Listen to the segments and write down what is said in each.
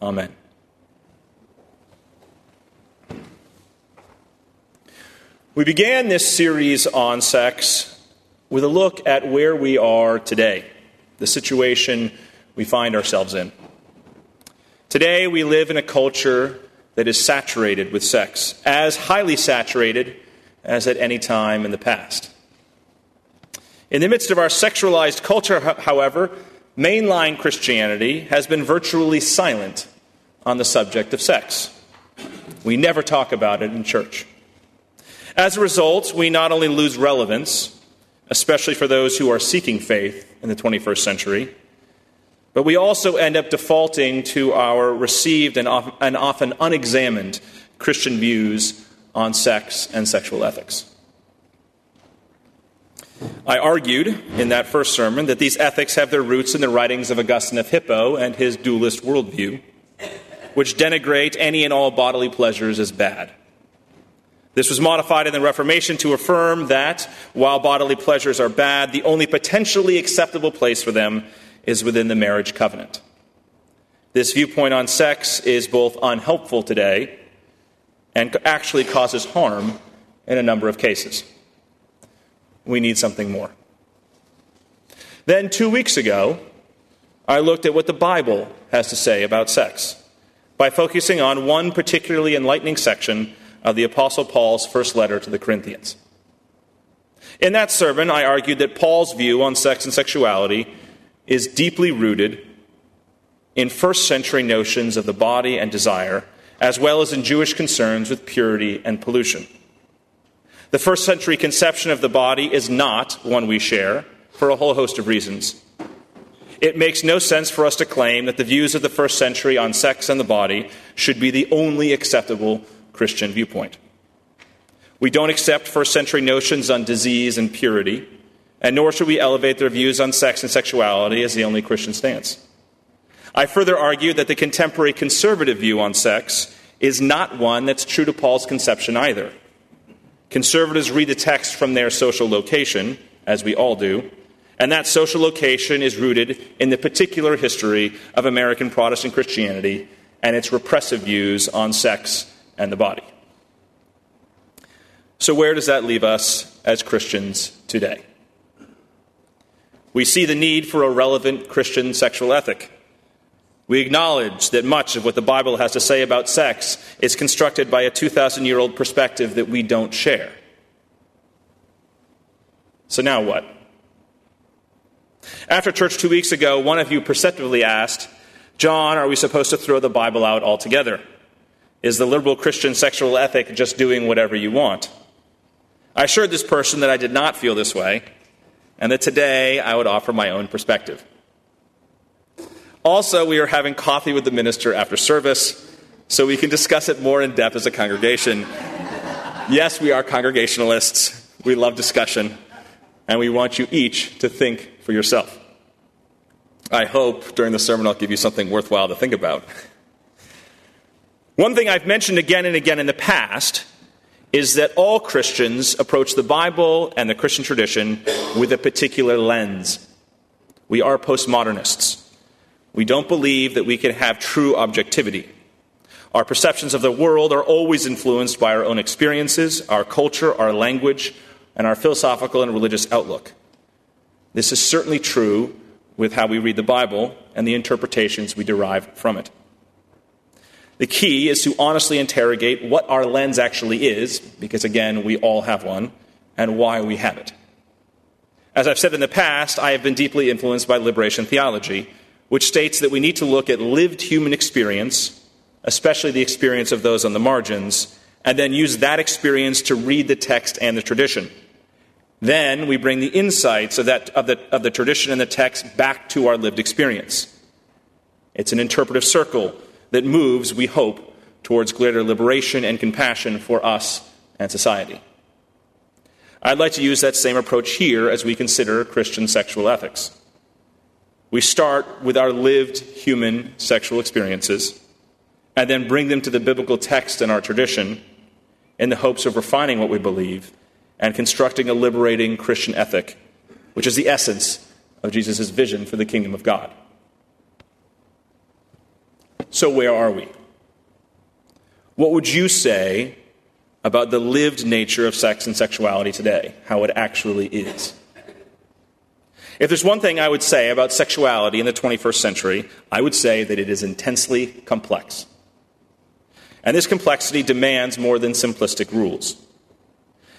Amen. We began this series on sex with a look at where we are today, the situation we find ourselves in. Today, we live in a culture that is saturated with sex, as highly saturated as at any time in the past. In the midst of our sexualized culture, however, mainline Christianity has been virtually silent on the subject of sex. We never talk about it in church. As a result, we not only lose relevance, especially for those who are seeking faith in the 21st century, but we also end up defaulting to our received and often unexamined Christian views on sex and sexual ethics. I argued in that first sermon that these ethics have their roots in the writings of Augustine of Hippo and his dualist worldview, which denigrate any and all bodily pleasures as bad. This was modified in the Reformation to affirm that while bodily pleasures are bad, the only potentially acceptable place for them is within the marriage covenant. This viewpoint on sex is both unhelpful today and actually causes harm in a number of cases. We need something more. Then, two weeks ago, I looked at what the Bible has to say about sex by focusing on one particularly enlightening section of the Apostle Paul's first letter to the Corinthians. In that sermon, I argued that Paul's view on sex and sexuality is deeply rooted in first century notions of the body and desire as well as in Jewish concerns with purity and pollution. The first century conception of the body is not one we share for a whole host of reasons. It makes no sense for us to claim that the views of the first century on sex and the body should be the only acceptable Christian viewpoint. We don't accept first century notions on disease and purity, and nor should we elevate their views on sex and sexuality as the only Christian stance. I further argue that the contemporary conservative view on sex is not one that's true to Paul's conception either. Conservatives read the text from their social location, as we all do, and that social location is rooted in the particular history of American Protestant Christianity and its repressive views on sex and the body. So, where does that leave us as Christians today? We see the need for a relevant Christian sexual ethic. We acknowledge that much of what the Bible has to say about sex is constructed by a 2,000 year old perspective that we don't share. So now what? After church two weeks ago, one of you perceptively asked, John, are we supposed to throw the Bible out altogether? Is the liberal Christian sexual ethic just doing whatever you want? I assured this person that I did not feel this way, and that today I would offer my own perspective. Also, we are having coffee with the minister after service so we can discuss it more in depth as a congregation. yes, we are congregationalists. We love discussion, and we want you each to think for yourself. I hope during the sermon I'll give you something worthwhile to think about. One thing I've mentioned again and again in the past is that all Christians approach the Bible and the Christian tradition with a particular lens. We are postmodernists. We don't believe that we can have true objectivity. Our perceptions of the world are always influenced by our own experiences, our culture, our language, and our philosophical and religious outlook. This is certainly true with how we read the Bible and the interpretations we derive from it. The key is to honestly interrogate what our lens actually is, because again, we all have one, and why we have it. As I've said in the past, I have been deeply influenced by liberation theology, which states that we need to look at lived human experience, especially the experience of those on the margins, and then use that experience to read the text and the tradition. Then we bring the insights of, that, of, the, of the tradition and the text back to our lived experience. It's an interpretive circle that moves, we hope, towards greater liberation and compassion for us and society. I'd like to use that same approach here as we consider Christian sexual ethics. We start with our lived human sexual experiences and then bring them to the biblical text and our tradition in the hopes of refining what we believe and constructing a liberating Christian ethic, which is the essence of Jesus' vision for the kingdom of God. So, where are we? What would you say about the lived nature of sex and sexuality today, how it actually is? If there's one thing I would say about sexuality in the 21st century, I would say that it is intensely complex. And this complexity demands more than simplistic rules.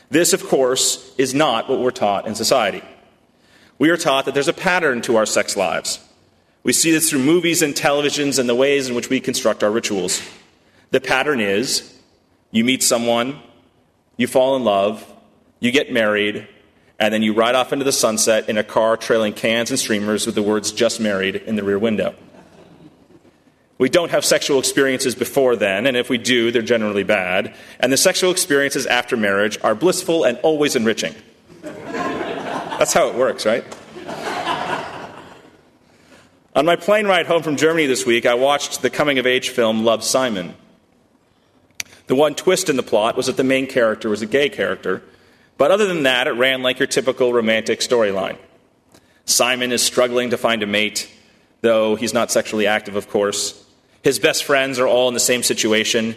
This, of course, is not what we're taught in society. We are taught that there's a pattern to our sex lives. We see this through movies and televisions and the ways in which we construct our rituals. The pattern is you meet someone, you fall in love, you get married, and then you ride off into the sunset in a car trailing cans and streamers with the words just married in the rear window. We don't have sexual experiences before then, and if we do, they're generally bad. And the sexual experiences after marriage are blissful and always enriching. That's how it works, right? On my plane ride home from Germany this week, I watched the coming of age film Love Simon. The one twist in the plot was that the main character was a gay character, but other than that, it ran like your typical romantic storyline. Simon is struggling to find a mate, though he's not sexually active, of course. His best friends are all in the same situation.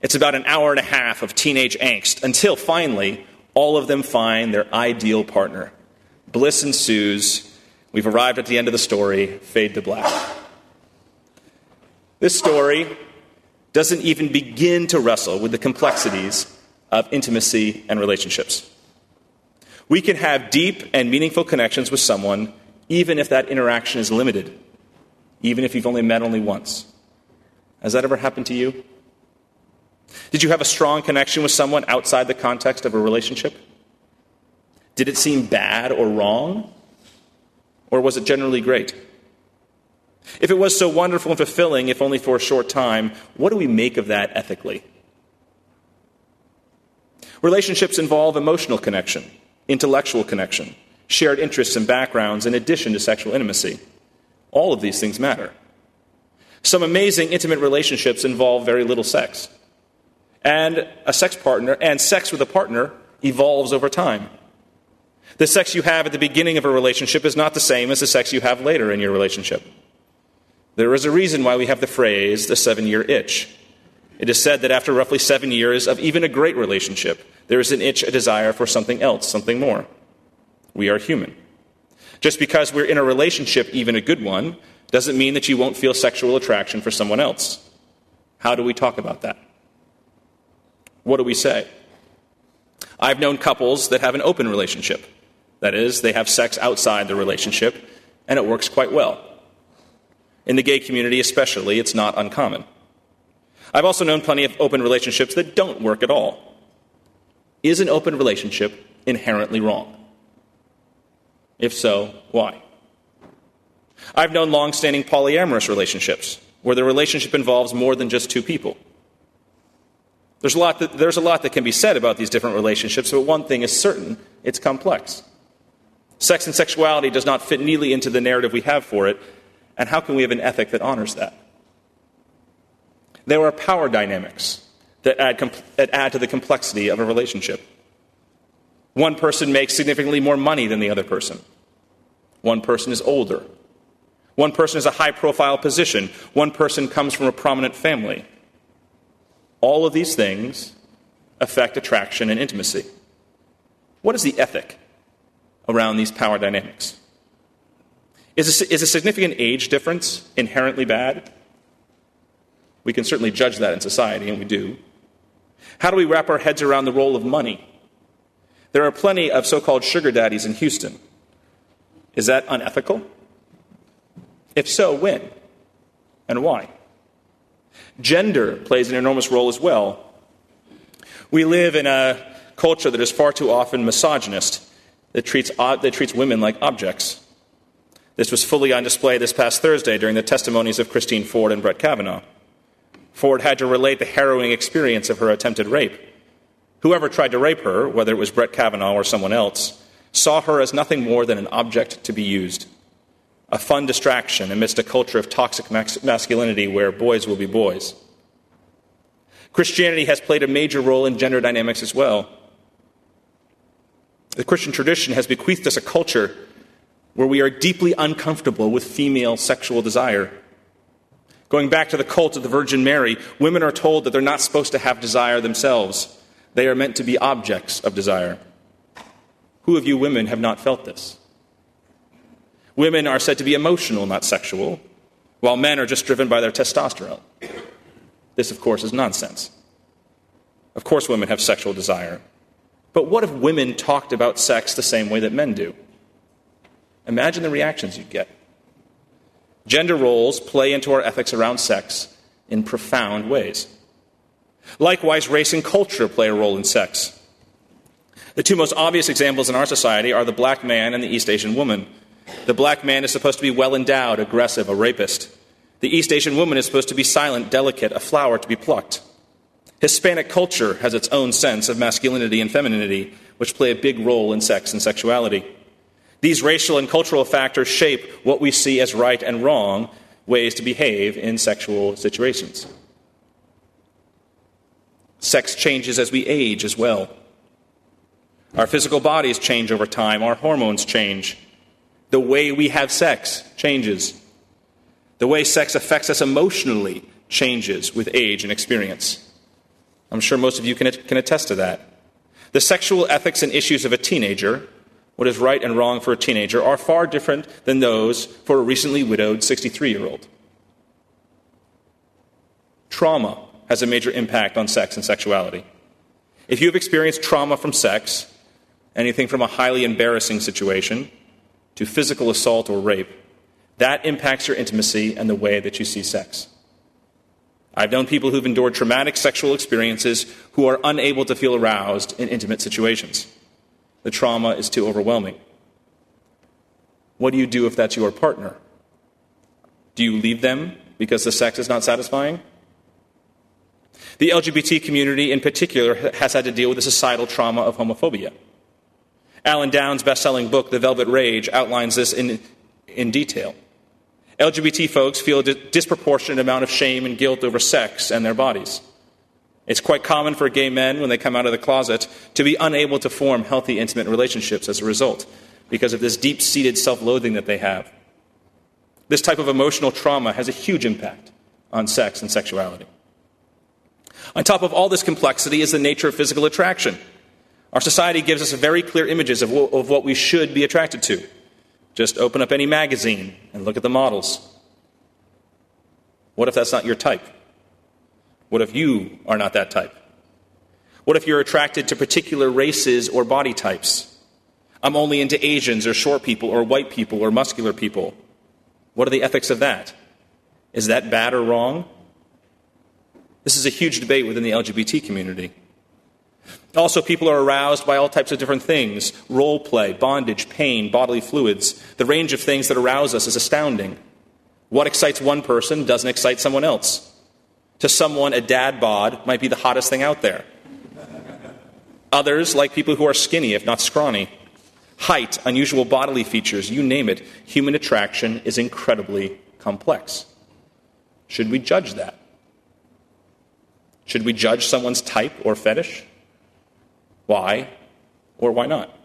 It's about an hour and a half of teenage angst until finally all of them find their ideal partner. Bliss ensues. We've arrived at the end of the story. Fade to black. This story doesn't even begin to wrestle with the complexities of intimacy and relationships. We can have deep and meaningful connections with someone even if that interaction is limited, even if you've only met only once. Has that ever happened to you? Did you have a strong connection with someone outside the context of a relationship? Did it seem bad or wrong? Or was it generally great? If it was so wonderful and fulfilling, if only for a short time, what do we make of that ethically? Relationships involve emotional connection intellectual connection, shared interests and backgrounds, in addition to sexual intimacy. All of these things matter. Some amazing intimate relationships involve very little sex. And a sex partner, and sex with a partner, evolves over time. The sex you have at the beginning of a relationship is not the same as the sex you have later in your relationship. There is a reason why we have the phrase the seven year itch. It is said that after roughly seven years of even a great relationship, there is an itch, a desire for something else, something more. We are human. Just because we're in a relationship, even a good one, doesn't mean that you won't feel sexual attraction for someone else. How do we talk about that? What do we say? I've known couples that have an open relationship. That is, they have sex outside the relationship, and it works quite well. In the gay community, especially, it's not uncommon. I've also known plenty of open relationships that don't work at all. Is an open relationship inherently wrong? If so, why? I've known long standing polyamorous relationships where the relationship involves more than just two people. There's a, lot that, there's a lot that can be said about these different relationships, but one thing is certain it's complex. Sex and sexuality does not fit neatly into the narrative we have for it, and how can we have an ethic that honors that? There are power dynamics that add, that add to the complexity of a relationship. One person makes significantly more money than the other person. One person is older. One person has a high profile position. One person comes from a prominent family. All of these things affect attraction and intimacy. What is the ethic around these power dynamics? Is a, is a significant age difference inherently bad? We can certainly judge that in society, and we do. How do we wrap our heads around the role of money? There are plenty of so called sugar daddies in Houston. Is that unethical? If so, when? And why? Gender plays an enormous role as well. We live in a culture that is far too often misogynist, that treats, that treats women like objects. This was fully on display this past Thursday during the testimonies of Christine Ford and Brett Kavanaugh. Ford had to relate the harrowing experience of her attempted rape. Whoever tried to rape her, whether it was Brett Kavanaugh or someone else, saw her as nothing more than an object to be used, a fun distraction amidst a culture of toxic masculinity where boys will be boys. Christianity has played a major role in gender dynamics as well. The Christian tradition has bequeathed us a culture where we are deeply uncomfortable with female sexual desire Going back to the cult of the Virgin Mary, women are told that they're not supposed to have desire themselves. They are meant to be objects of desire. Who of you women have not felt this? Women are said to be emotional, not sexual, while men are just driven by their testosterone. This, of course, is nonsense. Of course, women have sexual desire. But what if women talked about sex the same way that men do? Imagine the reactions you'd get. Gender roles play into our ethics around sex in profound ways. Likewise, race and culture play a role in sex. The two most obvious examples in our society are the black man and the East Asian woman. The black man is supposed to be well endowed, aggressive, a rapist. The East Asian woman is supposed to be silent, delicate, a flower to be plucked. Hispanic culture has its own sense of masculinity and femininity, which play a big role in sex and sexuality. These racial and cultural factors shape what we see as right and wrong ways to behave in sexual situations. Sex changes as we age as well. Our physical bodies change over time, our hormones change. The way we have sex changes. The way sex affects us emotionally changes with age and experience. I'm sure most of you can, can attest to that. The sexual ethics and issues of a teenager, what is right and wrong for a teenager, are far different than those for a recently widowed 63 year old. Trauma has a major impact on sex and sexuality. If you have experienced trauma from sex, anything from a highly embarrassing situation to physical assault or rape, that impacts your intimacy and the way that you see sex. I've known people who've endured traumatic sexual experiences who are unable to feel aroused in intimate situations. The trauma is too overwhelming. What do you do if that's your partner? Do you leave them because the sex is not satisfying? The LGBT community in particular has had to deal with the societal trauma of homophobia. Alan Downs' best selling book, The Velvet Rage, outlines this in, in detail. LGBT folks feel a disproportionate amount of shame and guilt over sex and their bodies. It's quite common for gay men, when they come out of the closet, to be unable to form healthy, intimate relationships as a result because of this deep seated self loathing that they have. This type of emotional trauma has a huge impact on sex and sexuality. On top of all this complexity is the nature of physical attraction. Our society gives us very clear images of, of what we should be attracted to. Just open up any magazine and look at the models. What if that's not your type? What if you are not that type? What if you're attracted to particular races or body types? I'm only into Asians or short people or white people or muscular people. What are the ethics of that? Is that bad or wrong? This is a huge debate within the LGBT community. Also, people are aroused by all types of different things role play, bondage, pain, bodily fluids. The range of things that arouse us is astounding. What excites one person doesn't excite someone else. To someone, a dad bod might be the hottest thing out there. Others like people who are skinny, if not scrawny. Height, unusual bodily features, you name it, human attraction is incredibly complex. Should we judge that? Should we judge someone's type or fetish? Why or why not?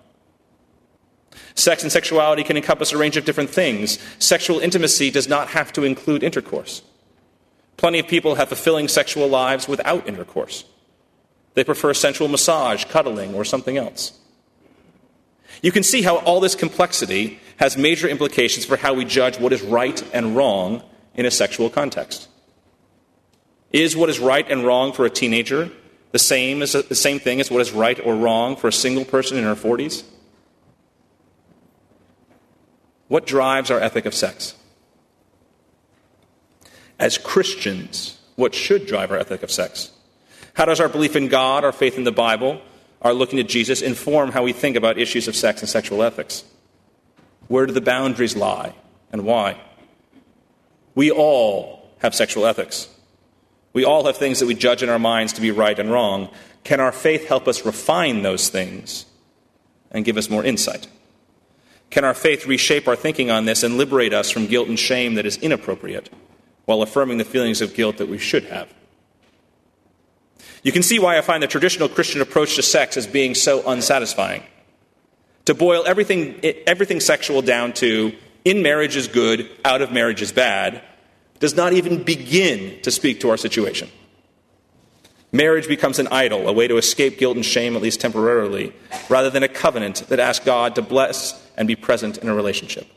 Sex and sexuality can encompass a range of different things. Sexual intimacy does not have to include intercourse. Plenty of people have fulfilling sexual lives without intercourse. They prefer sensual massage, cuddling, or something else. You can see how all this complexity has major implications for how we judge what is right and wrong in a sexual context. Is what is right and wrong for a teenager the same as the same thing as what is right or wrong for a single person in her 40s? What drives our ethic of sex? As Christians, what should drive our ethic of sex? How does our belief in God, our faith in the Bible, our looking to Jesus inform how we think about issues of sex and sexual ethics? Where do the boundaries lie and why? We all have sexual ethics. We all have things that we judge in our minds to be right and wrong. Can our faith help us refine those things and give us more insight? Can our faith reshape our thinking on this and liberate us from guilt and shame that is inappropriate while affirming the feelings of guilt that we should have? You can see why I find the traditional Christian approach to sex as being so unsatisfying. To boil everything, everything sexual down to in marriage is good, out of marriage is bad, does not even begin to speak to our situation. Marriage becomes an idol, a way to escape guilt and shame, at least temporarily, rather than a covenant that asks God to bless and be present in a relationship.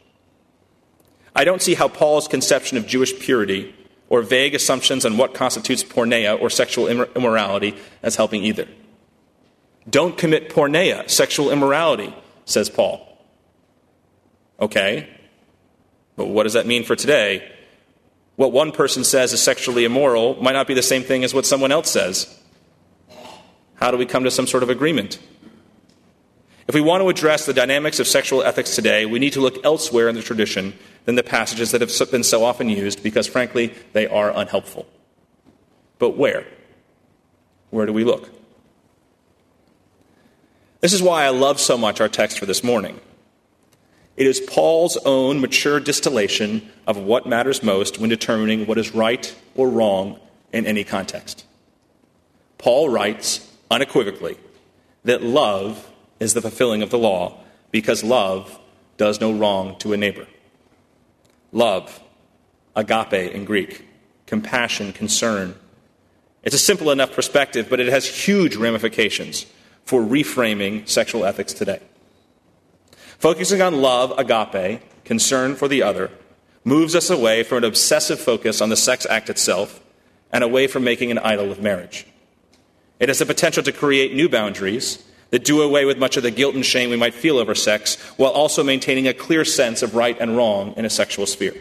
I don't see how Paul's conception of Jewish purity or vague assumptions on what constitutes porneia or sexual immorality as helping either. Don't commit porneia, sexual immorality, says Paul. Okay, but what does that mean for today? What one person says is sexually immoral might not be the same thing as what someone else says. How do we come to some sort of agreement? If we want to address the dynamics of sexual ethics today, we need to look elsewhere in the tradition than the passages that have been so often used because, frankly, they are unhelpful. But where? Where do we look? This is why I love so much our text for this morning. It is Paul's own mature distillation of what matters most when determining what is right or wrong in any context. Paul writes unequivocally that love is the fulfilling of the law because love does no wrong to a neighbor. Love, agape in Greek, compassion, concern. It's a simple enough perspective, but it has huge ramifications for reframing sexual ethics today. Focusing on love, agape, concern for the other, moves us away from an obsessive focus on the sex act itself and away from making an idol of marriage. It has the potential to create new boundaries that do away with much of the guilt and shame we might feel over sex while also maintaining a clear sense of right and wrong in a sexual sphere.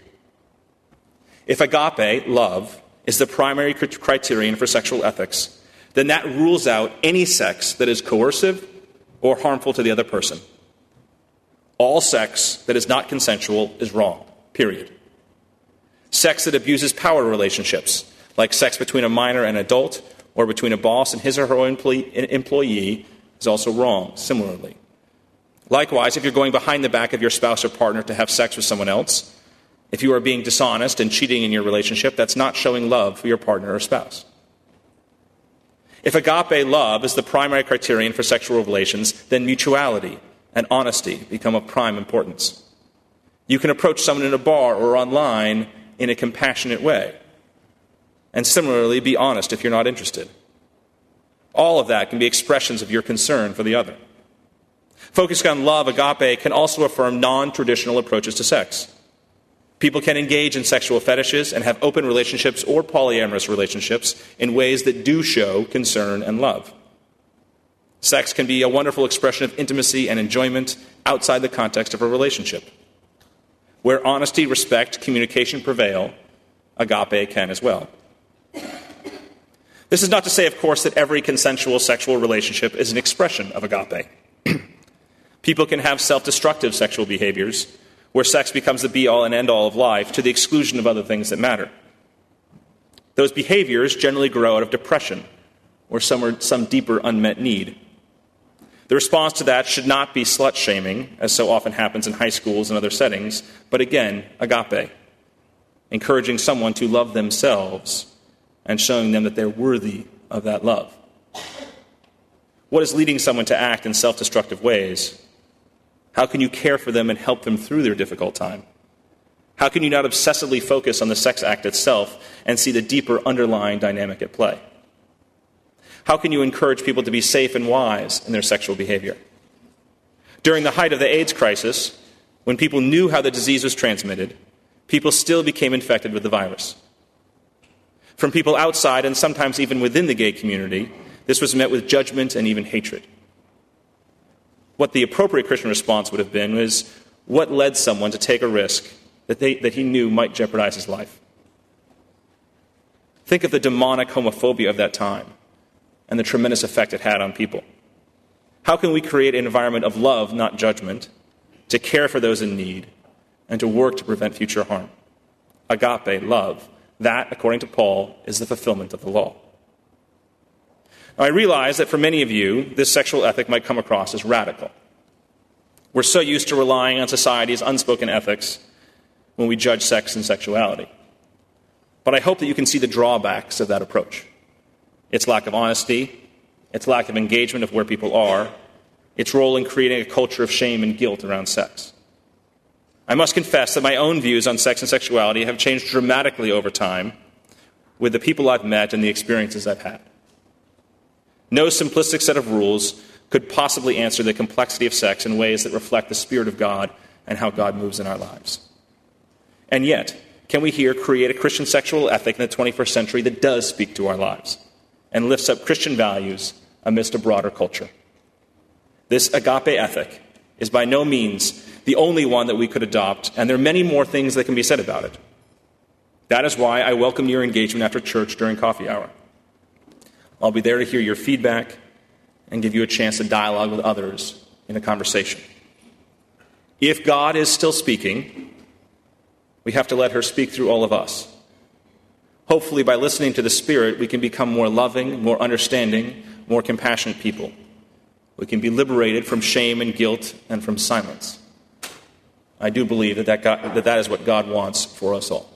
If agape, love, is the primary criterion for sexual ethics, then that rules out any sex that is coercive or harmful to the other person all sex that is not consensual is wrong, period. Sex that abuses power relationships, like sex between a minor and adult, or between a boss and his or her employee, is also wrong, similarly. Likewise, if you're going behind the back of your spouse or partner to have sex with someone else, if you are being dishonest and cheating in your relationship, that's not showing love for your partner or spouse. If agape love is the primary criterion for sexual relations, then mutuality, and honesty become of prime importance. You can approach someone in a bar or online in a compassionate way. And similarly, be honest if you're not interested. All of that can be expressions of your concern for the other. Focusing on love, agape, can also affirm non traditional approaches to sex. People can engage in sexual fetishes and have open relationships or polyamorous relationships in ways that do show concern and love. Sex can be a wonderful expression of intimacy and enjoyment outside the context of a relationship. Where honesty, respect, communication prevail, agape can as well. This is not to say, of course, that every consensual sexual relationship is an expression of agape. People can have self destructive sexual behaviors where sex becomes the be all and end all of life to the exclusion of other things that matter. Those behaviors generally grow out of depression or some, some deeper unmet need. The response to that should not be slut shaming, as so often happens in high schools and other settings, but again, agape, encouraging someone to love themselves and showing them that they're worthy of that love. What is leading someone to act in self destructive ways? How can you care for them and help them through their difficult time? How can you not obsessively focus on the sex act itself and see the deeper underlying dynamic at play? How can you encourage people to be safe and wise in their sexual behavior? During the height of the AIDS crisis, when people knew how the disease was transmitted, people still became infected with the virus. From people outside and sometimes even within the gay community, this was met with judgment and even hatred. What the appropriate Christian response would have been was what led someone to take a risk that, they, that he knew might jeopardize his life? Think of the demonic homophobia of that time and the tremendous effect it had on people. How can we create an environment of love, not judgment, to care for those in need, and to work to prevent future harm? Agape, love, that, according to Paul, is the fulfillment of the law. Now, I realize that for many of you, this sexual ethic might come across as radical. We're so used to relying on society's unspoken ethics when we judge sex and sexuality. But I hope that you can see the drawbacks of that approach its lack of honesty, its lack of engagement of where people are, its role in creating a culture of shame and guilt around sex. I must confess that my own views on sex and sexuality have changed dramatically over time with the people I've met and the experiences I've had. No simplistic set of rules could possibly answer the complexity of sex in ways that reflect the Spirit of God and how God moves in our lives. And yet, can we here create a Christian sexual ethic in the 21st century that does speak to our lives and lifts up Christian values amidst a broader culture? This agape ethic is by no means the only one that we could adopt, and there are many more things that can be said about it. That is why I welcome your engagement after church during coffee hour. I'll be there to hear your feedback and give you a chance to dialogue with others in a conversation. If God is still speaking, we have to let her speak through all of us. Hopefully, by listening to the Spirit, we can become more loving, more understanding, more compassionate people. We can be liberated from shame and guilt and from silence. I do believe that that, God, that, that is what God wants for us all.